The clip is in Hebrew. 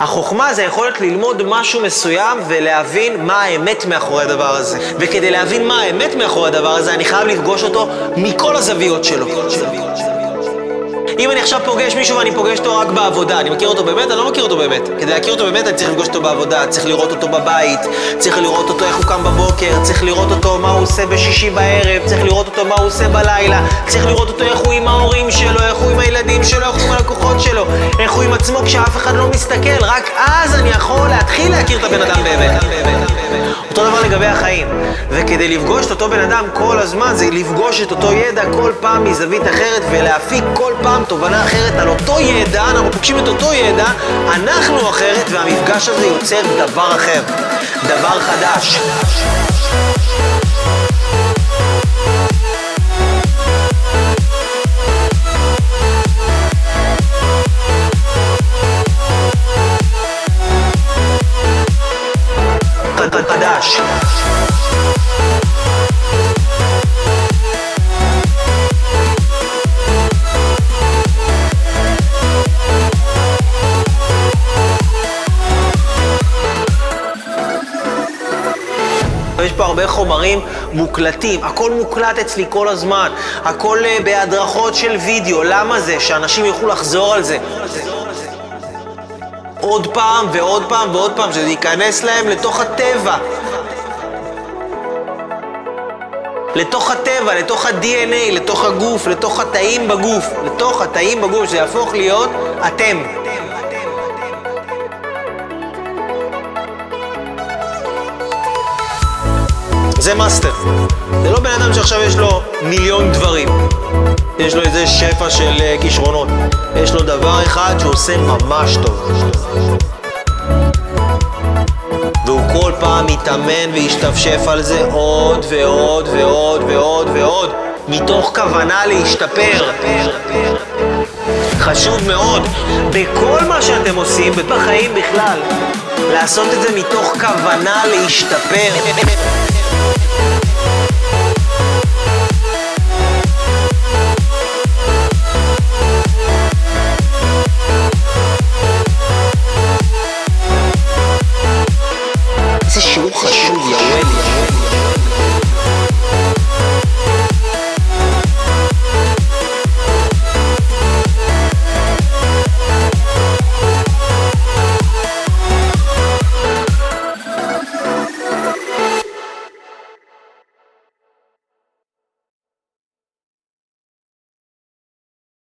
החוכמה זה היכולת ללמוד משהו מסוים ולהבין מה האמת מאחורי הדבר הזה. וכדי להבין מה האמת מאחורי הדבר הזה, אני חייב לפגוש אותו מכל הזוויות שלו. אם אני עכשיו פוגש מישהו ואני פוגש אותו רק בעבודה, אני מכיר אותו באמת? אני לא מכיר אותו באמת. כדי להכיר אותו באמת אני צריך לפגוש אותו בעבודה, צריך לראות אותו בבית, צריך לראות אותו איך הוא קם בבוקר, צריך לראות אותו מה הוא עושה בשישי בערב, צריך לראות אותו מה הוא עושה בלילה, צריך לראות אותו איך הוא הוא עם עצמו כשאף אחד לא מסתכל, רק אז אני יכול להתחיל להכיר את הבן אדם באמת. אותו דבר לגבי החיים. וכדי לפגוש את אותו בן אדם כל הזמן, זה לפגוש את אותו ידע כל פעם מזווית אחרת ולהפיק כל פעם תובנה אחרת על אותו ידע, אנחנו פוגשים את אותו ידע, אנחנו אחרת, והמפגש הזה יוצר דבר אחר, דבר חדש. יש פה הרבה חומרים מוקלטים, הכל מוקלט אצלי כל הזמן, הכל אה, בהדרכות של וידאו, למה זה? שאנשים יוכלו לחזור על זה. עוד פעם ועוד פעם ועוד פעם, שזה ייכנס להם לתוך הטבע. לתוך הטבע, לתוך ה-DNA, לתוך הגוף, לתוך התאים בגוף, לתוך התאים בגוף, שזה יהפוך להיות אתם. זה מאסטר. זה לא בן אדם שעכשיו יש לו מיליון דברים. יש לו איזה שפע של אה, כישרונות. יש לו דבר אחד שהוא עושה ממש טוב. פעם מתאמן והשתפשף על זה עוד ועוד ועוד ועוד ועוד, מתוך כוונה להשתפר. חשוב מאוד, בכל מה שאתם עושים, בחיים בכלל, לעשות את זה מתוך כוונה להשתפר. 可是也为你。